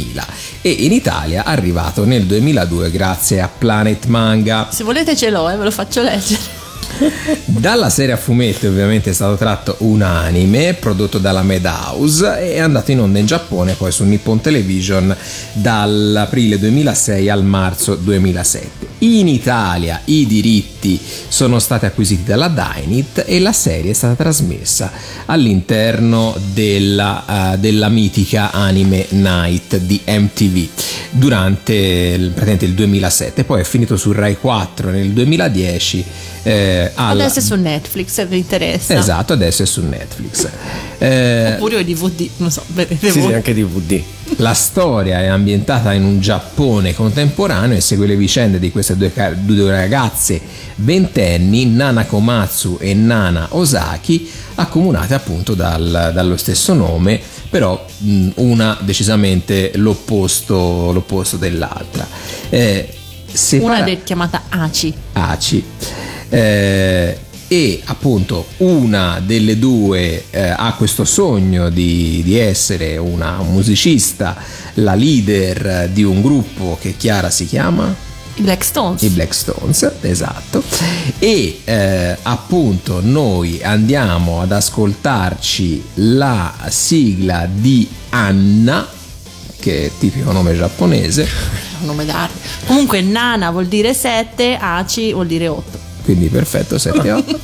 e in Italia arrivato nel 2002 grazie a Planet Manga. Se volete ce l'ho, eh, ve lo faccio leggere. Dalla serie a fumetti ovviamente è stato tratto un anime prodotto dalla Madhouse e è andato in onda in Giappone poi su Nippon Television dall'aprile 2006 al marzo 2007. In Italia i diritti sono stati acquisiti dalla Dynit e la serie è stata trasmessa all'interno della, eh, della mitica Anime Night di MTV durante il, il 2007 poi è finito su Rai 4 nel 2010 eh, alla- Adesso è su Netflix se vi interessa. Esatto, adesso è su Netflix. [LAUGHS] Eh, Oppure i DVD, non so, vedete Sì, sì, anche DVD. la storia è ambientata in un Giappone contemporaneo e segue le vicende di queste due, due ragazze ventenni, Nana Komatsu e Nana Osaki, accomunate appunto dal- dallo stesso nome, però mh, una decisamente l'opposto, l'opposto dell'altra. Eh, separa- Una de- chiamata Aci. ACI. Eh, e appunto una delle due eh, ha questo sogno di, di essere una musicista, la leader di un gruppo che Chiara si chiama I Black Stones. i Black Stones, esatto. E eh, appunto noi andiamo ad ascoltarci la sigla di Anna, che è tipico nome giapponese. [LAUGHS] un nome d'arte. Comunque Nana vuol dire 7, Aci vuol dire 8 quindi perfetto 7-8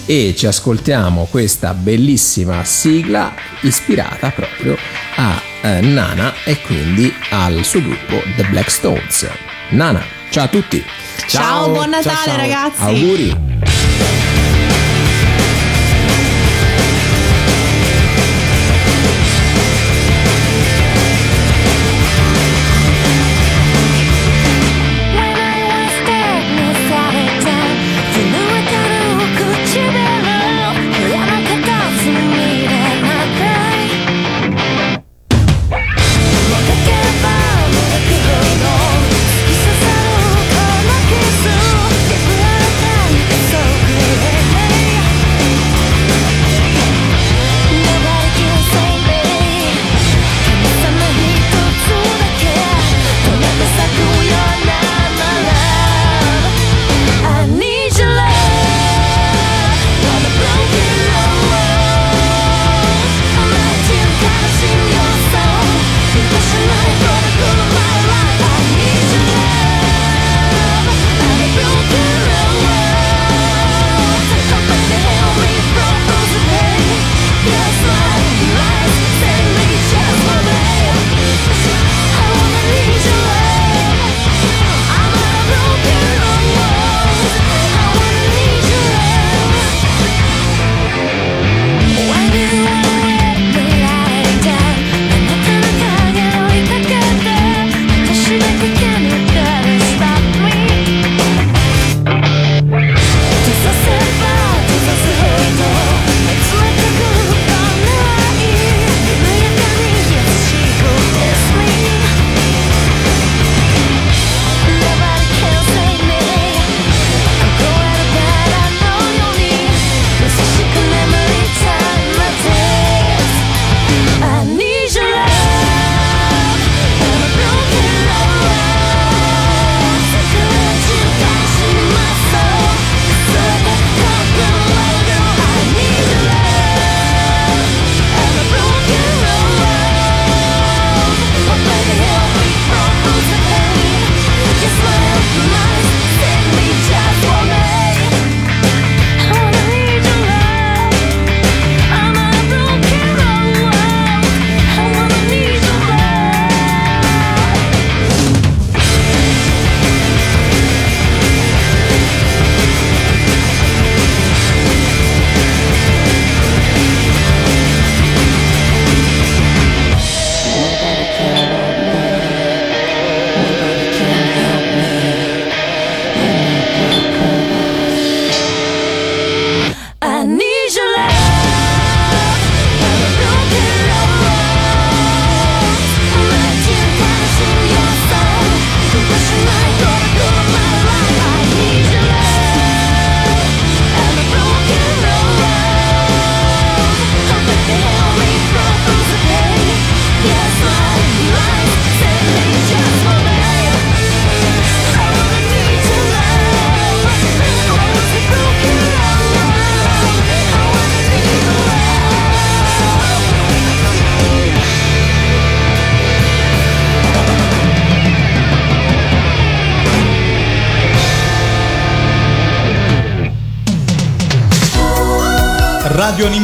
[LAUGHS] e ci ascoltiamo questa bellissima sigla ispirata proprio a eh, Nana e quindi al suo gruppo The Black Stones. Nana, ciao a tutti! Ciao, ciao buon Natale ciao, ciao. ragazzi! Auguri!